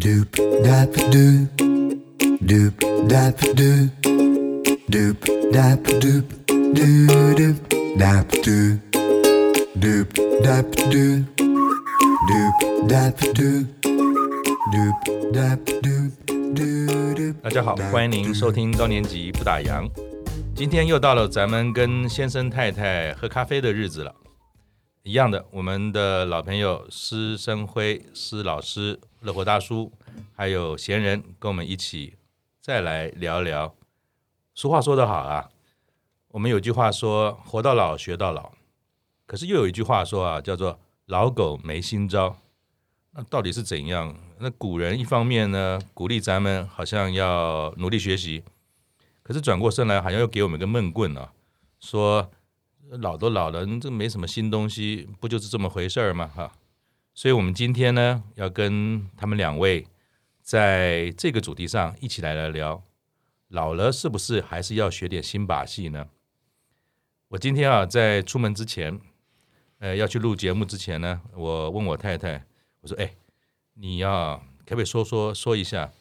Doop dap doop, doop dap doop, doop dap doop, doo doop dap doop, doop dap doop, doop dap doop, doop dap doop, doo doop. 大家好，欢迎您收听高年级不打烊。今天又到了咱们跟先生太太喝咖啡的日子了。一样的，我们的老朋友施生辉施老师、乐活大叔，还有闲人，跟我们一起再来聊聊。俗话说得好啊，我们有句话说“活到老，学到老”，可是又有一句话说啊，叫做“老狗没新招”。那到底是怎样？那古人一方面呢，鼓励咱们好像要努力学习，可是转过身来，好像又给我们个闷棍啊，说。老都老了，这没什么新东西，不就是这么回事儿吗？哈，所以我们今天呢，要跟他们两位在这个主题上一起来聊聊，老了是不是还是要学点新把戏呢？我今天啊，在出门之前，呃，要去录节目之前呢，我问我太太，我说：“哎，你要可不可以说说说一下，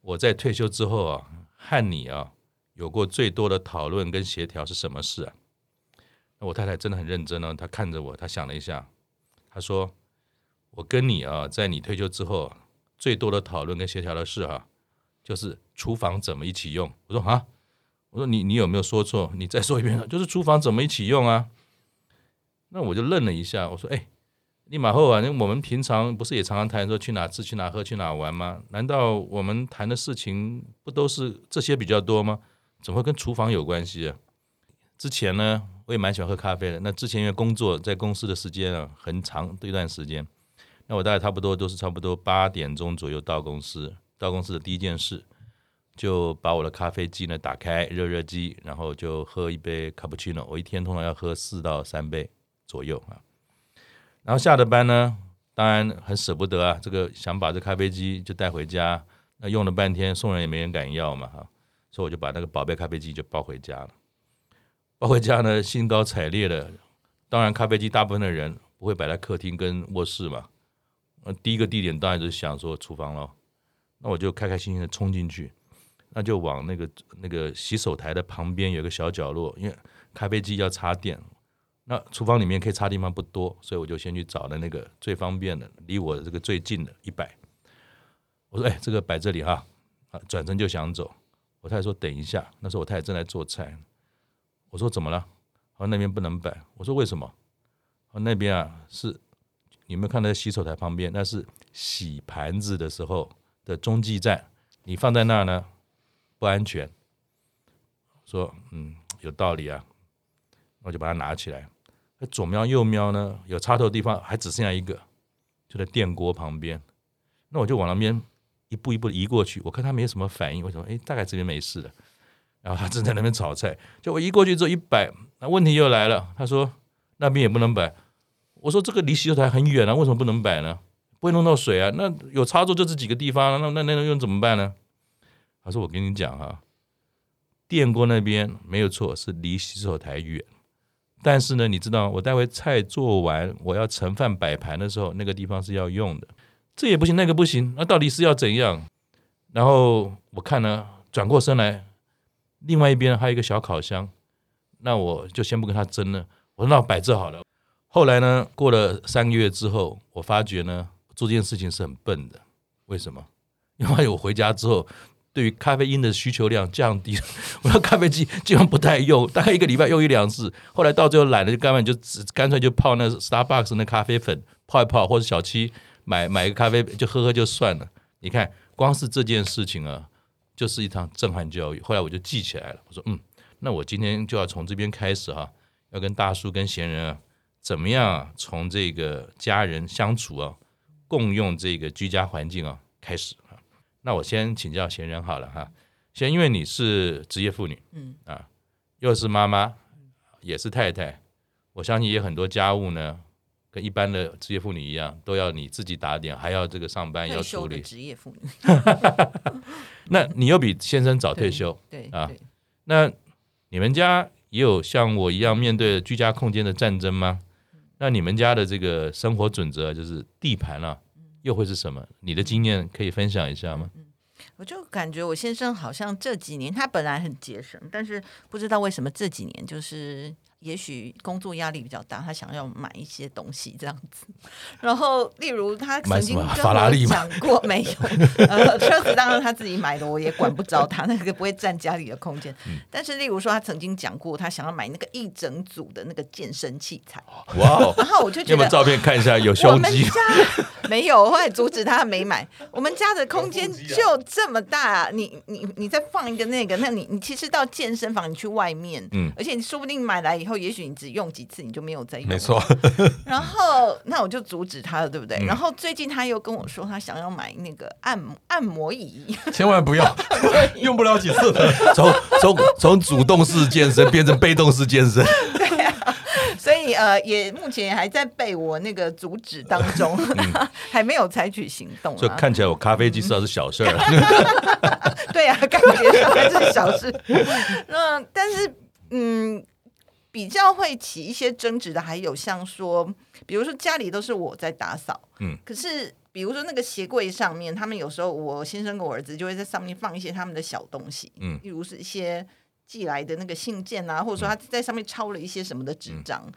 我在退休之后啊，和你啊有过最多的讨论跟协调是什么事啊？”那我太太真的很认真呢，她看着我，她想了一下，她说：“我跟你啊，在你退休之后，最多的讨论跟协调的事啊，就是厨房怎么一起用。”我说：“啊，我说你你有没有说错？你再说一遍，就是厨房怎么一起用啊？”那我就愣了一下，我说：“哎，立马后啊，那我们平常不是也常常谈说去哪吃、去哪喝、去哪玩吗？难道我们谈的事情不都是这些比较多吗？怎么会跟厨房有关系啊？”之前呢，我也蛮喜欢喝咖啡的。那之前因为工作在公司的时间啊很长的一段时间，那我大概差不多都是差不多八点钟左右到公司。到公司的第一件事，就把我的咖啡机呢打开，热热机，然后就喝一杯卡布奇诺。我一天通常要喝四到三杯左右啊。然后下了班呢，当然很舍不得啊，这个想把这咖啡机就带回家。那用了半天，送人也没人敢要嘛哈，所以我就把那个宝贝咖啡机就抱回家了。抱回家呢，兴高采烈的。当然，咖啡机大部分的人不会摆在客厅跟卧室嘛。第一个地点当然就是想说厨房喽。那我就开开心心的冲进去，那就往那个那个洗手台的旁边有个小角落，因为咖啡机要插电。那厨房里面可以插地方不多，所以我就先去找了那个最方便的，离我这个最近的一摆。我说：“哎，这个摆这里哈。”啊，转身就想走。我太太说：“等一下。”那时候我太太正在做菜。我说怎么了？他说那边不能摆。我说为什么？那边啊是，你有没有看到洗手台旁边？那是洗盘子的时候的中继站，你放在那呢不安全。说嗯有道理啊，我就把它拿起来。左瞄右瞄呢，有插头的地方还只剩下一个，就在电锅旁边。那我就往那边一步一步移过去，我看他没什么反应，为什么？哎，大概这边没事了。然后他正在那边炒菜，就我移过去之后一摆，那问题又来了。他说那边也不能摆。我说这个离洗手台很远啊，为什么不能摆呢？不会弄到水啊。那有插座就这几个地方，那那那用怎么办呢？他说我跟你讲哈，电锅那边没有错，是离洗手台远。但是呢，你知道我待会菜做完，我要盛饭摆盘的时候，那个地方是要用的。这也不行，那个不行，那到底是要怎样？然后我看呢，转过身来。另外一边还有一个小烤箱，那我就先不跟他争了。我说那我摆这好了。后来呢，过了三个月之后，我发觉呢，做这件事情是很笨的。为什么？因为我回家之后，对于咖啡因的需求量降低了，我的咖啡机基本不太用，大概一个礼拜用一两次。后来到最后懒了，就干脆就干脆就泡那 Starbucks 那咖啡粉泡一泡，或者小七买买一个咖啡就喝喝就算了。你看，光是这件事情啊。就是一场震撼教育。后来我就记起来了，我说：“嗯，那我今天就要从这边开始哈，要跟大叔跟闲人啊，怎么样从这个家人相处啊，共用这个居家环境啊开始啊。那我先请教贤人好了哈，先因为你是职业妇女，嗯啊，又是妈妈，也是太太，我相信也有很多家务呢。”跟一般的职业妇女一样，都要你自己打点，还要这个上班要处理。职业妇女，那你又比先生早退休，对，对啊。那你们家也有像我一样面对居家空间的战争吗？那你们家的这个生活准则就是地盘啊，又会是什么？你的经验可以分享一下吗？嗯，我就感觉我先生好像这几年他本来很节省，但是不知道为什么这几年就是。也许工作压力比较大，他想要买一些东西这样子。然后，例如他曾经跟我讲过，没有，呃，车子当然他自己买的，我也管不着他，那个不会占家里的空间。嗯、但是，例如说他曾经讲过，他想要买那个一整组的那个健身器材。哇！然后我就觉得，有没有照片看一下？有胸肌？没有，我后来阻止他没买。我们家的空间就这么大，啊，你你你再放一个那个，那你你其实到健身房，你去外面，嗯，而且你说不定买来以后。然后也许你只用几次，你就没有再用。没错。然后那我就阻止他了，对不对？嗯、然后最近他又跟我说，他想要买那个按摩按摩椅。千万不要，用不了几次的。从从从主动式健身变成被动式健身。对啊。所以呃，也目前还在被我那个阻止当中，嗯、还没有采取行动。所以看起来我咖啡机至少是小事儿。对啊，感觉上还是小事。那但是嗯。比较会起一些争执的，还有像说，比如说家里都是我在打扫，嗯，可是比如说那个鞋柜上面，他们有时候我先生跟我儿子就会在上面放一些他们的小东西，嗯，例如是一些寄来的那个信件啊，或者说他在上面抄了一些什么的纸张，嗯，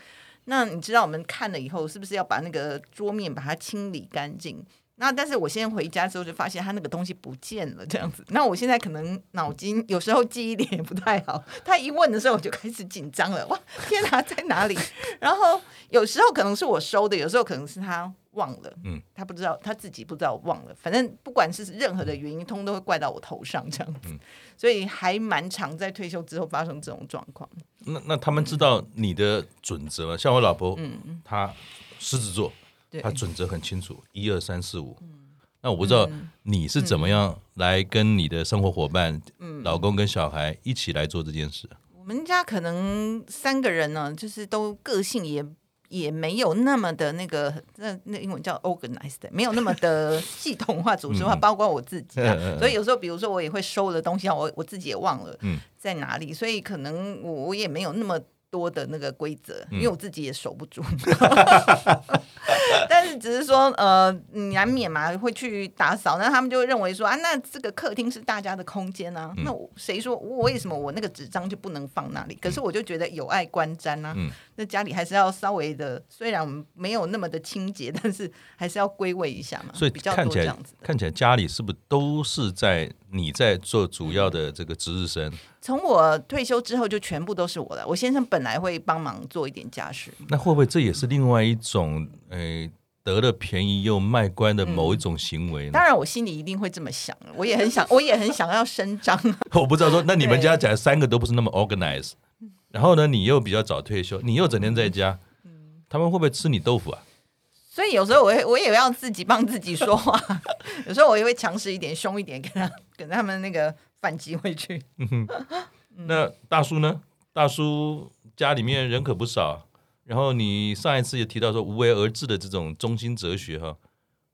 那你知道我们看了以后，是不是要把那个桌面把它清理干净？那但是我现在回家之后就发现他那个东西不见了，这样子。那我现在可能脑筋有时候记忆力也不太好，他一问的时候我就开始紧张了。哇，天哪，在哪里？然后有时候可能是我收的，有时候可能是他忘了，嗯，他不知道他自己不知道忘了。反正不管是任何的原因，通通都会怪到我头上这样子。嗯，所以还蛮常在退休之后发生这种状况。那那他们知道你的准则吗？像我老婆，嗯嗯，她狮子座。他准则很清楚，一二三四五。那我不知道你是怎么样来跟你的生活伙伴、嗯、老公跟小孩一起来做这件事。我们家可能三个人呢，就是都个性也也没有那么的那个，那那英文叫 organized，没有那么的系统化、组织化，包括我自己、啊。所以有时候，比如说我也会收的东西，我我自己也忘了在哪里，所以可能我我也没有那么。多的那个规则，因为我自己也守不住，嗯、但是只是说，呃，难免嘛，会去打扫，那他们就会认为说啊，那这个客厅是大家的空间啊，嗯、那谁说我为什么我那个纸张就不能放那里？可是我就觉得有碍观瞻啊，嗯、那家里还是要稍微的，虽然我们没有那么的清洁，但是还是要归位一下嘛。所以比较看起来，看起来家里是不是都是在你在做主要的这个值日生？从我退休之后，就全部都是我的。我先生本来会帮忙做一点家事，那会不会这也是另外一种诶得了便宜又卖乖的某一种行为呢？当然，我心里一定会这么想，我也很想，我也很想要伸张。我不知道说，那你们家讲三个都不是那么 organized，然后呢，你又比较早退休，你又整天在家，他们会不会吃你豆腐啊？所以有时候我我也要自己帮自己说话，有时候我也会强势一点、凶一点，跟他跟他们那个。反击回去。那大叔呢？大叔家里面人可不少。然后你上一次也提到说无为而治的这种中心哲学哈。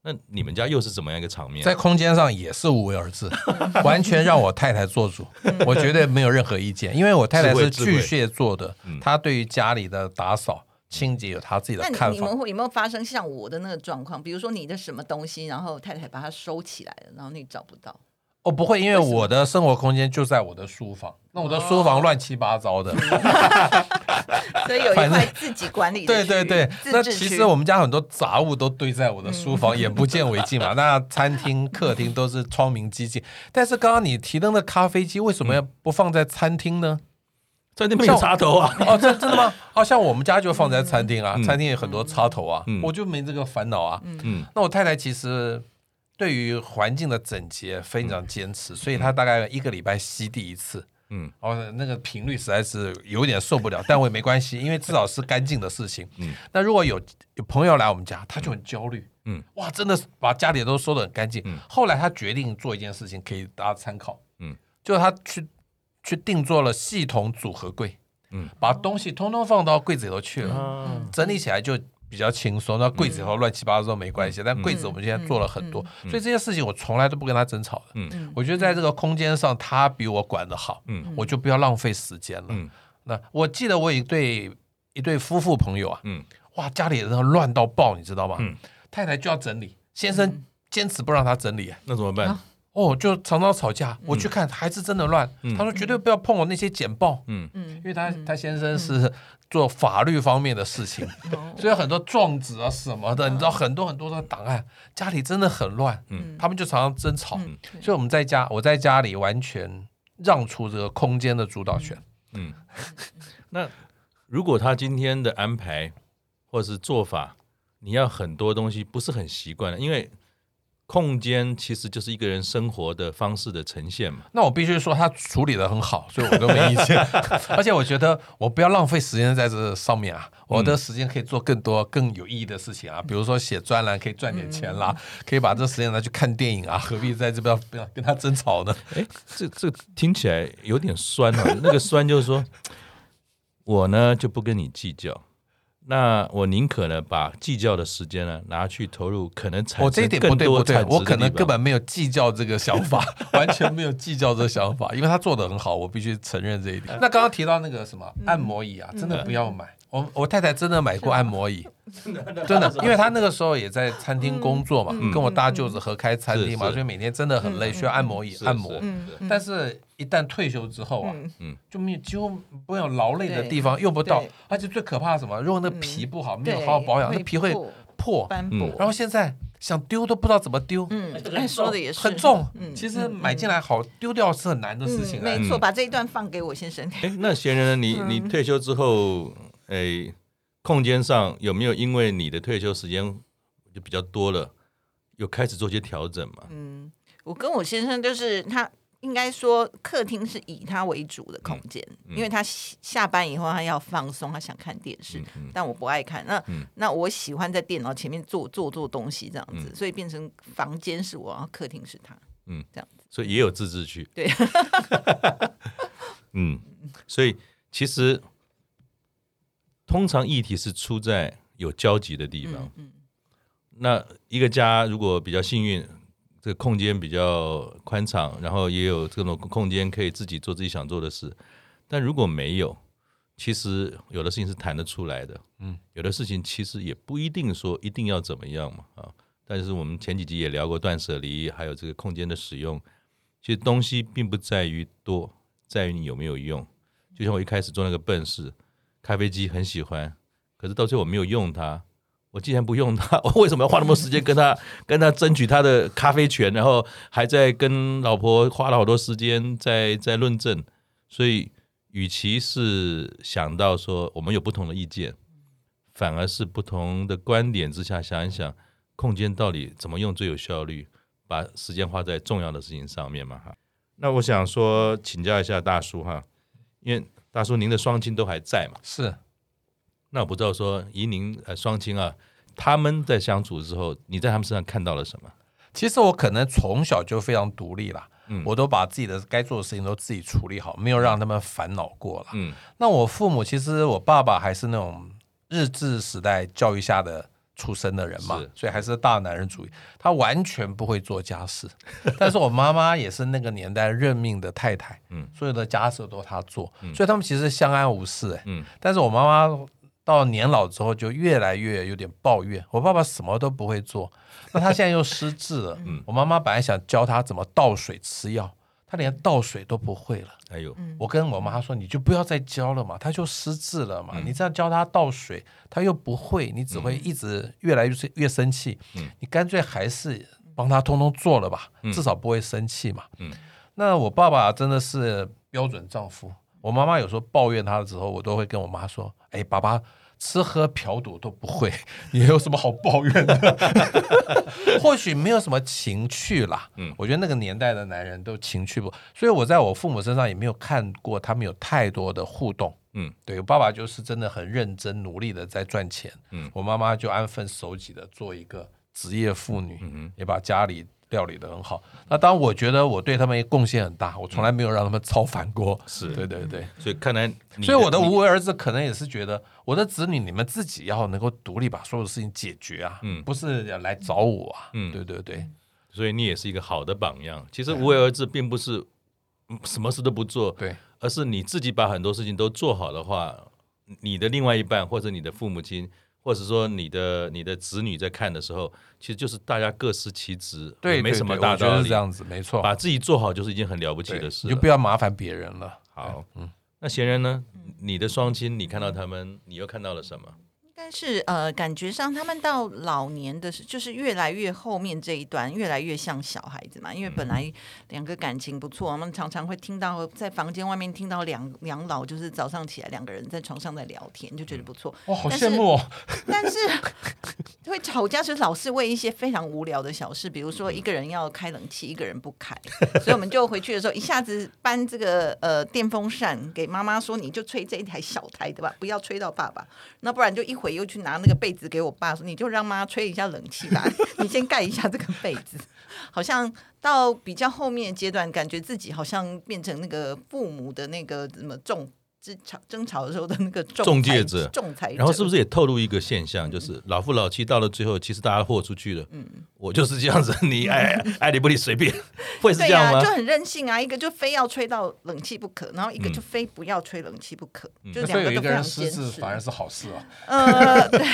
那你们家又是怎么样一个场面？在空间上也是无为而治，完全让我太太做主，我绝对没有任何意见。因为我太太是巨蟹座的，她对于家里的打扫清洁有她自己的看法。那你们会有没有发生像我的那个状况？比如说你的什么东西，然后太太把它收起来了，然后你找不到。我、哦、不会，因为我的生活空间就在我的书房。那我的书房乱七八糟的，所以有一块自己管理的。对对对，那其实我们家很多杂物都堆在我的书房，眼不见为净嘛。那餐厅、客厅都是窗明几净。但是刚刚你提的咖啡机为什么要不放在餐厅呢？餐厅没有插头啊？哦，真真的吗？哦，像我们家就放在餐厅啊，餐厅有很多插头啊，我就没这个烦恼啊。嗯，那我太太其实。对于环境的整洁非常坚持，嗯、所以他大概一个礼拜吸地一次。嗯，哦，那个频率实在是有点受不了，但我也没关系，因为至少是干净的事情。嗯，那如果有有朋友来我们家，他就很焦虑。嗯，哇，真的是把家里都收得很干净。嗯，后来他决定做一件事情，可以大家参考。嗯，就是他去去定做了系统组合柜。嗯，把东西通通放到柜子里头去了，嗯、整理起来就。比较轻松，那柜子后乱七八糟都没关系。嗯、但柜子我们现在做了很多，嗯、所以这些事情我从来都不跟他争吵的。嗯、我觉得在这个空间上，他比我管得好，嗯、我就不要浪费时间了。嗯、那我记得我有一对一对夫妇朋友啊，嗯、哇，家里人乱到爆，你知道吗？嗯、太太就要整理，先生坚持不让他整理，那怎么办？啊哦，就常常吵架。我去看还是真的乱。他说绝对不要碰我那些简报。嗯嗯，因为他他先生是做法律方面的事情，所以很多状纸啊什么的，你知道很多很多的档案，家里真的很乱。嗯，他们就常常争吵。所以我们在家，我在家里完全让出这个空间的主导权。嗯，那如果他今天的安排或者是做法，你要很多东西不是很习惯的，因为。空间其实就是一个人生活的方式的呈现嘛。那我必须说他处理的很好，所以我都没意见。而且我觉得我不要浪费时间在这上面啊，我的时间可以做更多更有意义的事情啊，比如说写专栏可以赚点钱啦，可以把这时间拿去看电影啊，何必在这边不要跟他争吵呢？哎，这这听起来有点酸啊。那个酸就是说，我呢就不跟你计较。那我宁可呢，把计较的时间呢拿去投入可能产生更多产值的地方。我可能根本没有计较这个想法，完全没有计较这个想法，因为他做的很好，我必须承认这一点。那刚刚提到那个什么按摩椅啊，真的不要买。我我太太真的买过按摩椅，真的，因为她那个时候也在餐厅工作嘛，跟我大舅子合开餐厅嘛，所以每天真的很累，需要按摩椅按摩。但是，一旦退休之后啊，就没有几乎不会有劳累的地方，用不到。而且最可怕什么？如果那皮不好，没有好好保养，那皮会破。然后现在想丢都不知道怎么丢。嗯，说的也是，很重。其实买进来好，丢掉是很难的事情。没错，把这一段放给我先生。哎，那闲人，你你退休之后？诶，空间上有没有因为你的退休时间就比较多了，有开始做些调整吗？嗯，我跟我先生就是他应该说客厅是以他为主的空间，嗯嗯、因为他下班以后他要放松，他想看电视，但我不爱看。那、嗯、那我喜欢在电脑前面做做做东西这样子，嗯、所以变成房间是我，然后客厅是他，嗯，这样子，所以也有自治区。对，嗯，所以其实。通常议题是出在有交集的地方。嗯嗯、那一个家如果比较幸运，这个空间比较宽敞，然后也有这种空间可以自己做自己想做的事。但如果没有，其实有的事情是谈得出来的。嗯，有的事情其实也不一定说一定要怎么样嘛。啊，但是我们前几集也聊过断舍离，还有这个空间的使用。其实东西并不在于多，在于你有没有用。就像我一开始做那个笨事。咖啡机很喜欢，可是到最后我没有用它。我既然不用它，我为什么要花那么多时间跟他 跟他争取他的咖啡权？然后还在跟老婆花了好多时间在在论证。所以，与其是想到说我们有不同的意见，反而是不同的观点之下想一想，空间到底怎么用最有效率，把时间花在重要的事情上面嘛哈。那我想说，请教一下大叔哈，因为。大叔，您的双亲都还在嘛？是。那我不知道说，以您呃双亲啊，他们在相处之后，你在他们身上看到了什么？其实我可能从小就非常独立啦，嗯，我都把自己的该做的事情都自己处理好，没有让他们烦恼过了。嗯。那我父母其实我爸爸还是那种日治时代教育下的。出生的人嘛，所以还是大男人主义，他完全不会做家事。但是我妈妈也是那个年代任命的太太，嗯，所有的家事都她做，嗯、所以他们其实相安无事、欸。嗯，但是我妈妈到年老之后就越来越有点抱怨，我爸爸什么都不会做，那他现在又失智了。嗯，我妈妈本来想教他怎么倒水吃药。他连倒水都不会了，哎呦！我跟我妈说，你就不要再教了嘛，他就失智了嘛。嗯、你这样教他倒水，他又不会，你只会一直越来越越生气。嗯、你干脆还是帮他通通做了吧，嗯、至少不会生气嘛。嗯、那我爸爸真的是标准丈夫，我妈妈有时候抱怨他的时候，我都会跟我妈说：“哎，爸爸。”吃喝嫖赌都不会，你有什么好抱怨的？或许没有什么情趣啦。嗯，我觉得那个年代的男人都情趣不，所以我在我父母身上也没有看过他们有太多的互动。嗯，对，我爸爸就是真的很认真努力的在赚钱。嗯，我妈妈就安分守己的做一个职业妇女，嗯嗯，也把家里。料理的很好，那当然我觉得我对他们贡献很大，我从来没有让他们操烦过。是。对对对，所以看来，所以我的无为儿子可能也是觉得我的子女，你们自己要能够独立把所有的事情解决啊，嗯，不是要来找我啊，嗯，对对对，所以你也是一个好的榜样。其实无为儿子并不是什么事都不做，对，而是你自己把很多事情都做好的话，你的另外一半或者你的父母亲。或者说你的你的子女在看的时候，其实就是大家各司其职，对，没什么大道理，这样子没错。把自己做好就是一件很了不起的事，你就不要麻烦别人了。好，嗯，那贤人呢？你的双亲，你看到他们，你又看到了什么？但是呃，感觉上他们到老年的，就是越来越后面这一段，越来越像小孩子嘛。因为本来两个感情不错，我们常常会听到在房间外面听到两两老，就是早上起来两个人在床上在聊天，就觉得不错。哇，好羡慕哦！但是会吵架，就是老是为一些非常无聊的小事，比如说一个人要开冷气，一个人不开，所以我们就回去的时候一下子搬这个呃电风扇给妈妈说，你就吹这一台小台对吧，不要吹到爸爸，那不然就一回。又去拿那个被子给我爸说，你就让妈吹一下冷气吧，你先盖一下这个被子。好像到比较后面阶段，感觉自己好像变成那个父母的那个什么重。争吵争吵的时候的那个中介者，仲裁，然后是不是也透露一个现象，就是老夫老妻到了最后，其实大家豁出去了。嗯，我就是这样子，你爱 爱理不理随便，会是这样吗？就很任性啊，一个就非要吹到冷气不可，然后一个就非不要吹冷气不可，就两个都非常坚持，反而是好事啊。呃，对，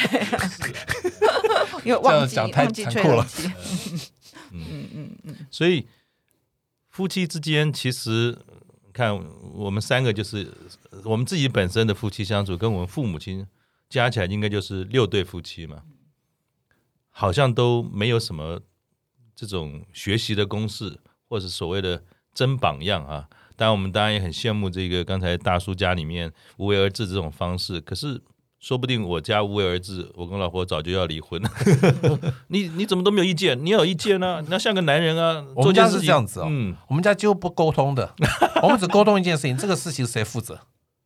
因为忘记忘记吹冷气。嗯嗯嗯，所以夫妻之间其实。看我们三个，就是我们自己本身的夫妻相处，跟我们父母亲加起来，应该就是六对夫妻嘛，好像都没有什么这种学习的公式，或者所谓的真榜样啊。当然，我们当然也很羡慕这个刚才大叔家里面无为而治这种方式，可是。说不定我家无为而治，我跟老婆早就要离婚了。你你怎么都没有意见？你要有意见啊！你要像个男人啊！我们家是这样子哦，嗯，我们家几乎不沟通的，我们只沟通一件事情，这个事情谁负责？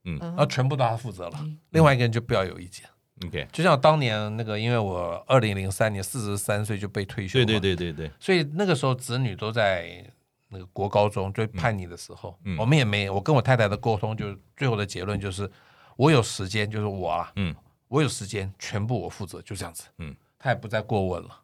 嗯，然后全部都他负责了，另外一个人就不要有意见。OK，就像当年那个，因为我二零零三年四十三岁就被退休，对对对对对，所以那个时候子女都在那个国高中最叛逆的时候，嗯我们也没，我跟我太太的沟通，就是最后的结论就是。我有时间就是我啊，嗯，我有时间全部我负责，就这样子，嗯，他也不再过问了。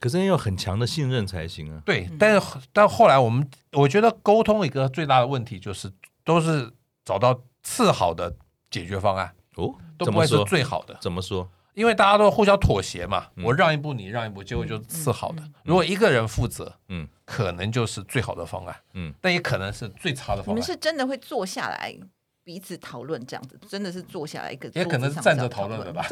可是要有很强的信任才行啊。对，但是但后来我们我觉得沟通一个最大的问题就是都是找到次好的解决方案哦，都不会是最好的。怎么说？因为大家都互相妥协嘛，我让一步你让一步，结果就是次好的。如果一个人负责，嗯，可能就是最好的方案，嗯，但也可能是最差的方案。你们是真的会坐下来？彼此讨论这样子，真的是坐下来一个，也可能是站着讨论的吧。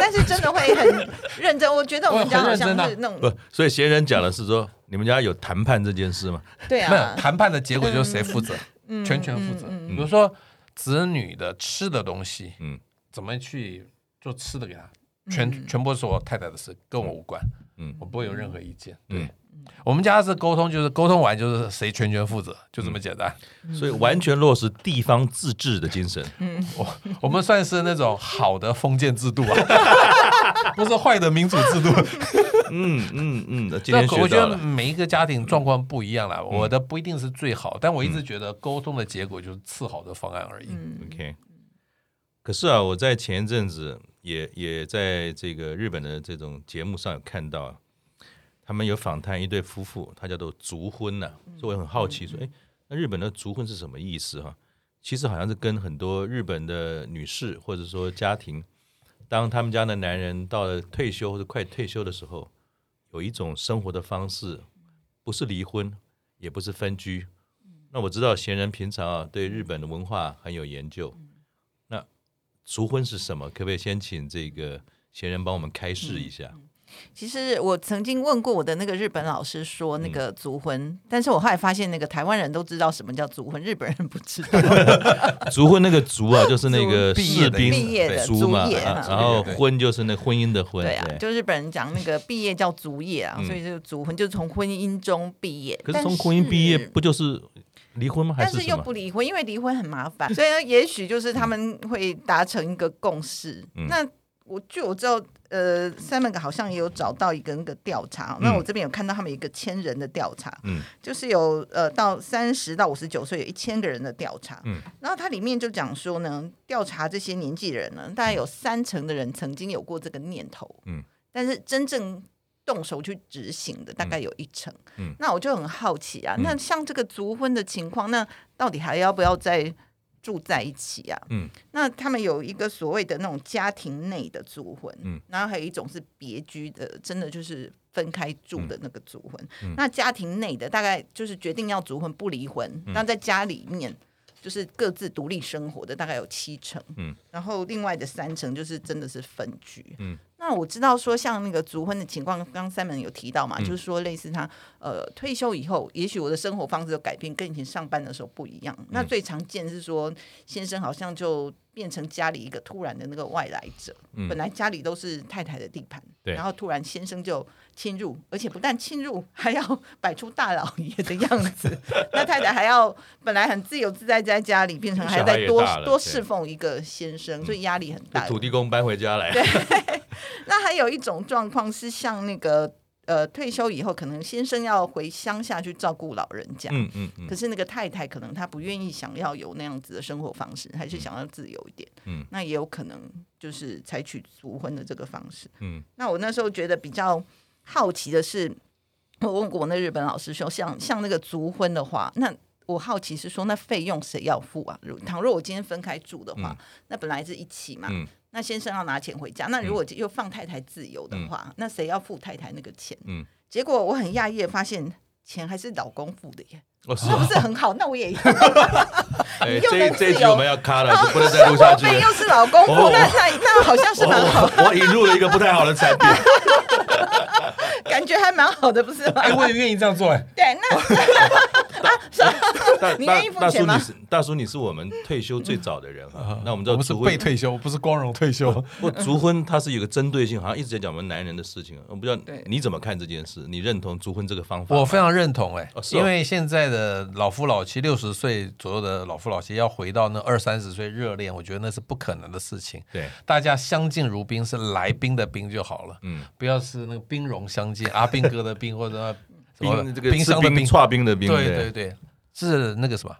但是真的会很认真。我觉得我们 家好像是那种不，所以贤人讲的是说，你们家有谈判这件事吗？对啊，没有谈判的结果就是谁负责，全权负责。比如说子女的吃的东西，嗯，怎么去做吃的给他，全全部是我太太的事，跟我无关。嗯，我不会有任何意见。对。我们家是沟通，就是沟通完就是谁全权负责，就这么简单。所以完全落实地方自治的精神。嗯，我我们算是那种好的封建制度啊，不是坏的民主制度。嗯嗯嗯，那我觉得每一个家庭状况不一样啦，我的不一定是最好，但我一直觉得沟通的结果就是次好的方案而已。OK。可是啊，我在前一阵子也也在这个日本的这种节目上有看到。他们有访谈一对夫妇，他叫做族婚呐、啊，所以我很好奇说，哎，那日本的族婚是什么意思哈？其实好像是跟很多日本的女士或者说家庭，当他们家的男人到了退休或者快退休的时候，有一种生活的方式，不是离婚，也不是分居。那我知道闲人平常啊对日本的文化很有研究，那族婚是什么？可不可以先请这个闲人帮我们开示一下？其实我曾经问过我的那个日本老师说那个族婚，嗯、但是我后来发现那个台湾人都知道什么叫族婚，日本人不知道。族婚那个族啊，就是那个士兵毕业的族嘛，然后婚就是那婚姻的婚。对啊，就日本人讲那个毕业叫族业啊，所以就族婚就是从婚姻中毕业。可是从婚姻毕业不就是离婚吗？还是但是又不离婚，因为离婚很麻烦，所以也许就是他们会达成一个共识。嗯、那我据我知道。呃，Simon 好像也有找到一个那个调查，嗯、那我这边有看到他们一个千人的调查，嗯，就是有呃到三十到五十九岁有一千个人的调查，嗯，然后它里面就讲说呢，调查这些年纪人呢，大概有三成的人曾经有过这个念头，嗯，但是真正动手去执行的大概有一成，嗯，那我就很好奇啊，嗯、那像这个族婚的情况，那到底还要不要再？住在一起啊。嗯，那他们有一个所谓的那种家庭内的组婚，嗯，然后还有一种是别居的，真的就是分开住的那个组婚。嗯，那家庭内的大概就是决定要组婚不离婚，那、嗯、在家里面就是各自独立生活的大概有七成，嗯，然后另外的三成就是真的是分居，嗯。那我知道说，像那个族婚的情况，刚刚 Simon 有提到嘛，嗯、就是说类似他呃退休以后，也许我的生活方式有改变，跟以前上班的时候不一样。嗯、那最常见是说，先生好像就变成家里一个突然的那个外来者，嗯、本来家里都是太太的地盘，对然后突然先生就侵入，而且不但侵入，还要 摆出大老爷的样子。那太太还要本来很自由自在在家里，变成还要再多多侍奉一个先生，所以压力很大。土地公搬回家来。对。那还有一种状况是像那个呃退休以后，可能先生要回乡下去照顾老人家，嗯嗯嗯，可是那个太太可能她不愿意想要有那样子的生活方式，还是想要自由一点，嗯，那也有可能就是采取族婚的这个方式，嗯，那我那时候觉得比较好奇的是，我问过那日本老师说，像像那个族婚的话，那我好奇是说，那费用谁要付啊？如倘若我今天分开住的话，嗯、那本来是一起嘛，嗯。那先生要拿钱回家，那如果又放太太自由的话，嗯、那谁要付太太那个钱？嗯，结果我很讶异的发现，钱还是老公付的耶，哦、是那不是很好？那我也要。哎，这这一集我们要 卡了，就不能再录下去。又是老公付，哦、那那那好像是蛮好。我引入了一个不太好的产品，感觉还蛮好的，不是吗？哎，我也愿意这样做哎。对，那啊，你愿意付钱吗？大叔，你是我们退休最早的人哈。那我们知道，我们是被退休，不是光荣退休。不，足婚它是有个针对性，好像一直在讲我们男人的事情。我不知道你怎么看这件事？你认同足婚这个方法？我非常认同哎，因为现在的老夫老妻，六十岁左右的老夫老妻要回到那二三十岁热恋，我觉得那是不可能的事情。对，大家相敬如宾，是来宾的宾就好了。嗯，不要是那个兵戎相见，阿兵哥的兵或者冰这个冰箱的冰，剉冰的冰。对对对，是那个什么。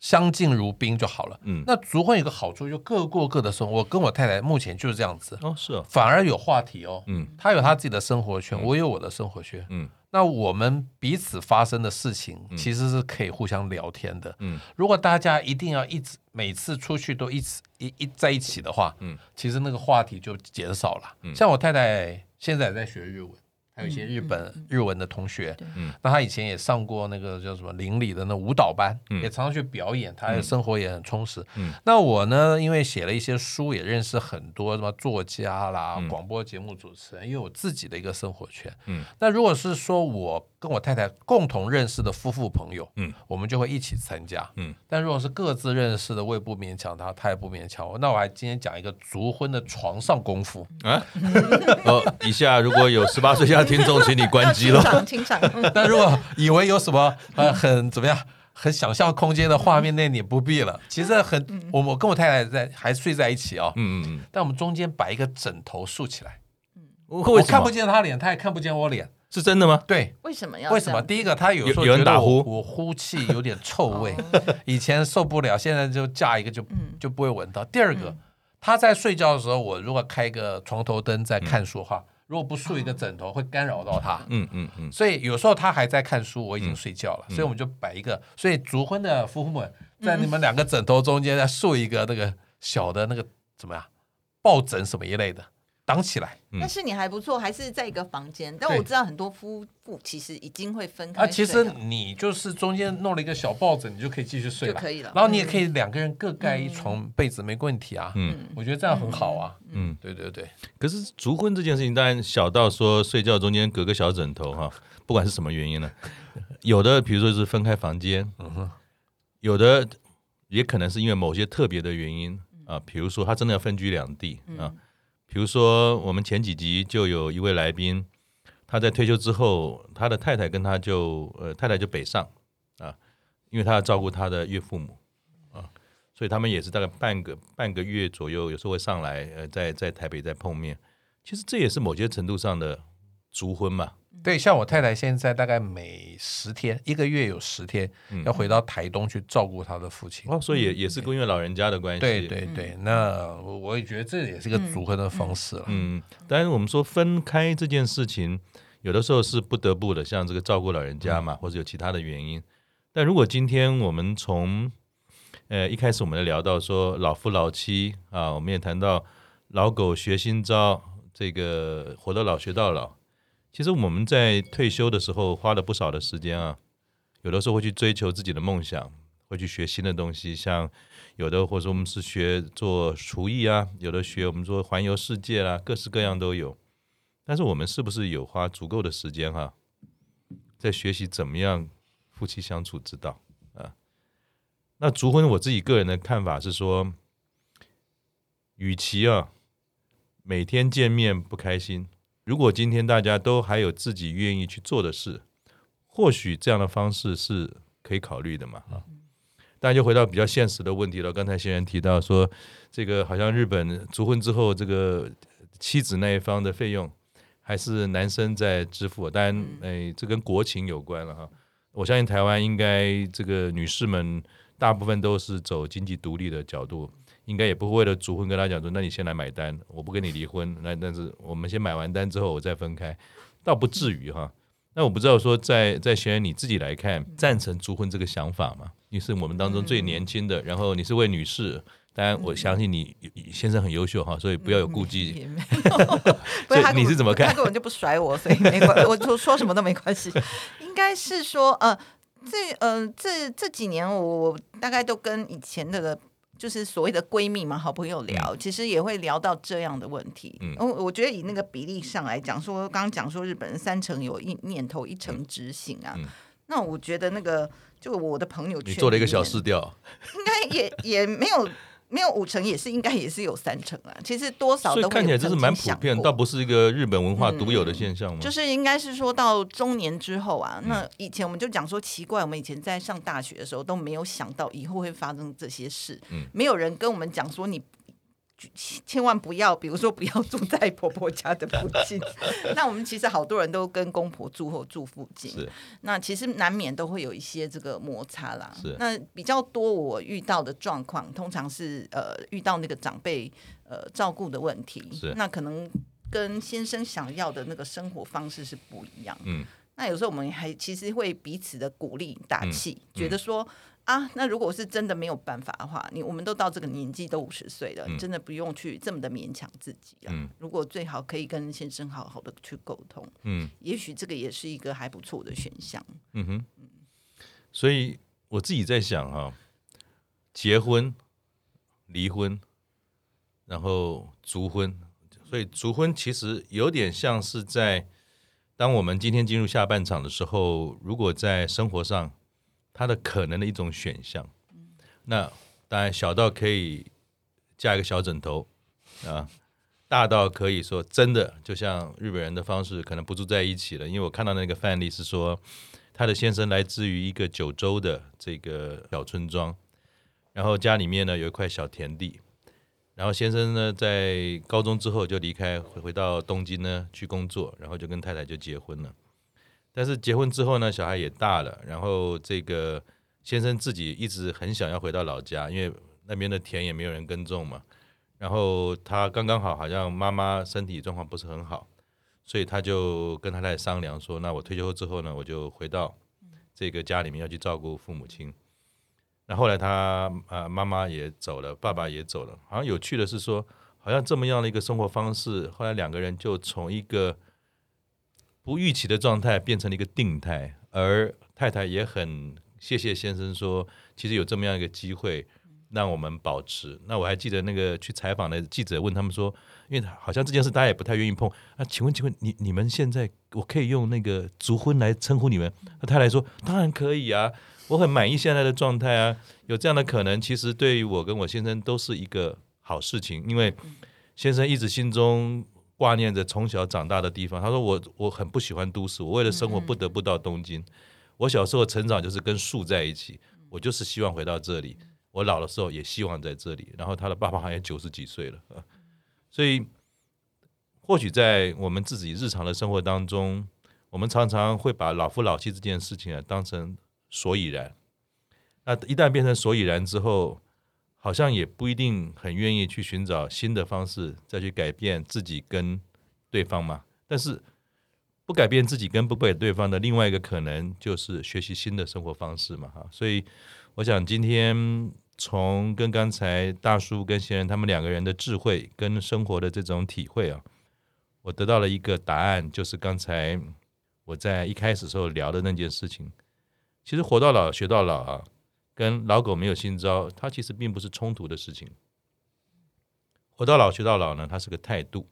相敬如宾就好了。嗯，那族婚有个好处，就各过各的生活。我跟我太太目前就是这样子。哦，是哦，反而有话题哦。嗯，她有她自己的生活圈，我有我的生活圈。嗯，那我们彼此发生的事情，其实是可以互相聊天的。嗯，如果大家一定要一直每次出去都一直一一在一起的话，嗯，其实那个话题就减少了。嗯，像我太太现在也在学日文。还有一些日本、嗯、日文的同学，嗯，那他以前也上过那个叫什么邻里的那舞蹈班，嗯、也常常去表演，他的生活也很充实。嗯，那我呢，因为写了一些书，也认识很多什么作家啦、嗯、广播节目主持人，因为我自己的一个生活圈。嗯，那如果是说我跟我太太共同认识的夫妇朋友，嗯，我们就会一起参加。嗯，但如果是各自认识的，我也不勉强他，他也不勉强我。那我还今天讲一个足婚的床上功夫啊。哦，以下如果有十八岁以下。听众，请你关机了。清场，但如果以为有什么呃很怎么样、很想象空间的画面，那你不必了。其实很，我我跟我太太在还睡在一起哦。嗯嗯嗯。但我们中间摆一个枕头竖起来，嗯我看不见他脸，他也看不见我脸，是真的吗？对。为什么要？为什么？第一个，他有时候有人打呼，我呼气有点臭味，以前受不了，现在就架一个就就不会闻到。第二个，他在睡觉的时候，我如果开个床头灯在看书的话。如果不竖一个枕头，会干扰到他。嗯嗯嗯。所以有时候他还在看书，我已经睡觉了，所以我们就摆一个。所以足婚的夫妇们在你们两个枕头中间再竖一个那个小的那个怎么样抱枕什么一类的挡起来。但是你还不错，还是在一个房间。但我知道很多夫妇其实已经会分开。啊，其实你就是中间弄了一个小抱枕，你就可以继续睡了，就可以了。然后你也可以两个人各盖一床被子，没问题啊。嗯，我觉得这样很好啊。嗯，对对对。可是足婚这件事情，当然小到说睡觉中间隔个小枕头哈，不管是什么原因呢，有的比如说是分开房间，嗯，有的也可能是因为某些特别的原因啊，比如说他真的要分居两地啊。比如说，我们前几集就有一位来宾，他在退休之后，他的太太跟他就呃，太太就北上啊，因为他要照顾他的岳父母啊，所以他们也是大概半个半个月左右，有时候会上来呃，在在台北再碰面。其实这也是某些程度上的族婚嘛。对，像我太太现在大概每十天，一个月有十天要回到台东去照顾她的父亲，哦，所以也也是因为老人家的关系。对对对，那我也觉得这也是一个组合的方式了。嗯，当然我们说分开这件事情，有的时候是不得不的，像这个照顾老人家嘛，或者有其他的原因。但如果今天我们从呃，一开始我们聊到说老夫老妻啊，我们也谈到老狗学新招，这个活到老学到老。其实我们在退休的时候花了不少的时间啊，有的时候会去追求自己的梦想，会去学新的东西，像有的或者说我们是学做厨艺啊，有的学我们说环游世界啦、啊，各式各样都有。但是我们是不是有花足够的时间哈、在学习怎么样夫妻相处之道啊？那卒婚我自己个人的看法是说，与其啊每天见面不开心。如果今天大家都还有自己愿意去做的事，或许这样的方式是可以考虑的嘛？啊，大家就回到比较现实的问题了。刚才先生提到说，这个好像日本卒婚之后，这个妻子那一方的费用还是男生在支付。当然，哎，这跟国情有关了哈。我相信台湾应该这个女士们大部分都是走经济独立的角度。应该也不会为了主婚跟他讲说，那你先来买单，我不跟你离婚。那但是我们先买完单之后，我再分开，倒不至于哈。那我不知道说在，在在学员你自己来看，赞成卒婚这个想法吗？你是我们当中最年轻的，然后你是位女士，当然我相信你先生很优秀哈，所以不要有顾忌。所以你是怎么看？他根本就不甩我，所以没关，我说说什么都没关系。应该是说，呃，这呃这这几年我大概都跟以前的。就是所谓的闺蜜嘛，好朋友聊，其实也会聊到这样的问题。嗯，我我觉得以那个比例上来讲，说刚刚讲说日本人三成有一念头，一成执行啊。那我觉得那个就我的朋友圈，你做了一个小试调，应该也也没有。没有五成也是应该也是有三成啊，其实多少都看起来就是蛮普遍，倒不是一个日本文化独有的现象吗、嗯。就是应该是说到中年之后啊，那以前我们就讲说奇怪，我们以前在上大学的时候都没有想到以后会发生这些事，嗯、没有人跟我们讲说你。千万不要，比如说不要住在婆婆家的附近。那我们其实好多人都跟公婆住或住附近，是那其实难免都会有一些这个摩擦啦。是那比较多我遇到的状况，通常是呃遇到那个长辈呃照顾的问题，是那可能跟先生想要的那个生活方式是不一样。嗯，那有时候我们还其实会彼此的鼓励打气，嗯、觉得说。啊，那如果是真的没有办法的话，你我们都到这个年纪，都五十岁了，嗯、真的不用去这么的勉强自己啊。嗯、如果最好可以跟先生好好的去沟通，嗯，也许这个也是一个还不错的选项。嗯哼，所以我自己在想哈、啊，结婚、离婚，然后卒婚，所以卒婚其实有点像是在当我们今天进入下半场的时候，如果在生活上。它的可能的一种选项，那当然小到可以加一个小枕头啊，大到可以说真的就像日本人的方式，可能不住在一起了。因为我看到那个范例是说，他的先生来自于一个九州的这个小村庄，然后家里面呢有一块小田地，然后先生呢在高中之后就离开，回回到东京呢去工作，然后就跟太太就结婚了。但是结婚之后呢，小孩也大了，然后这个先生自己一直很想要回到老家，因为那边的田也没有人耕种嘛。然后他刚刚好好像妈妈身体状况不是很好，所以他就跟太太商量说：“那我退休之后呢，我就回到这个家里面要去照顾父母亲。”那后来他啊妈妈也走了，爸爸也走了。好像有趣的是说，好像这么样的一个生活方式，后来两个人就从一个。不预期的状态变成了一个定态，而太太也很谢谢先生说，其实有这么样一个机会让我们保持。那我还记得那个去采访的记者问他们说，因为好像这件事大家也不太愿意碰。那请问，请问你你们现在我可以用那个卒婚来称呼你们？那太太说当然可以啊，我很满意现在的状态啊。有这样的可能，其实对于我跟我先生都是一个好事情，因为先生一直心中。挂念着从小长大的地方，他说我我很不喜欢都市，我为了生活不得不到东京。我小时候成长就是跟树在一起，我就是希望回到这里。我老的时候也希望在这里。然后他的爸爸好像九十几岁了，所以或许在我们自己日常的生活当中，我们常常会把老夫老妻这件事情啊当成所以然。那一旦变成所以然之后，好像也不一定很愿意去寻找新的方式，再去改变自己跟对方嘛。但是不改变自己跟不改对方的另外一个可能，就是学习新的生活方式嘛。哈，所以我想今天从跟刚才大叔跟贤人他们两个人的智慧跟生活的这种体会啊，我得到了一个答案，就是刚才我在一开始时候聊的那件事情。其实活到老学到老啊，跟老狗没有新招，它其实并不是冲突的事情。活到老学到老呢，它是个态度。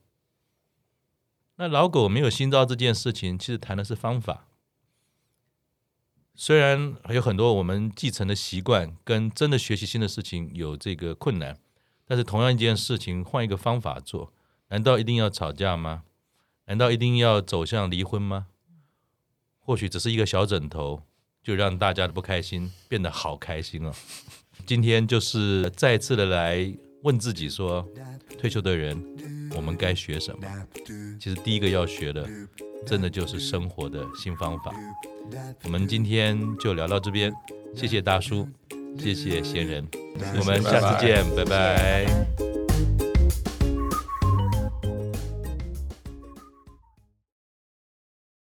那老狗没有新招这件事情，其实谈的是方法。虽然还有很多我们继承的习惯跟真的学习新的事情有这个困难，但是同样一件事情换一个方法做，难道一定要吵架吗？难道一定要走向离婚吗？或许只是一个小枕头，就让大家的不开心变得好开心了。今天就是再次的来问自己说，退休的人我们该学什么？其实第一个要学的，真的就是生活的新方法。我们今天就聊到这边，谢谢大叔，谢谢闲人，我们下次见，拜拜。拜拜。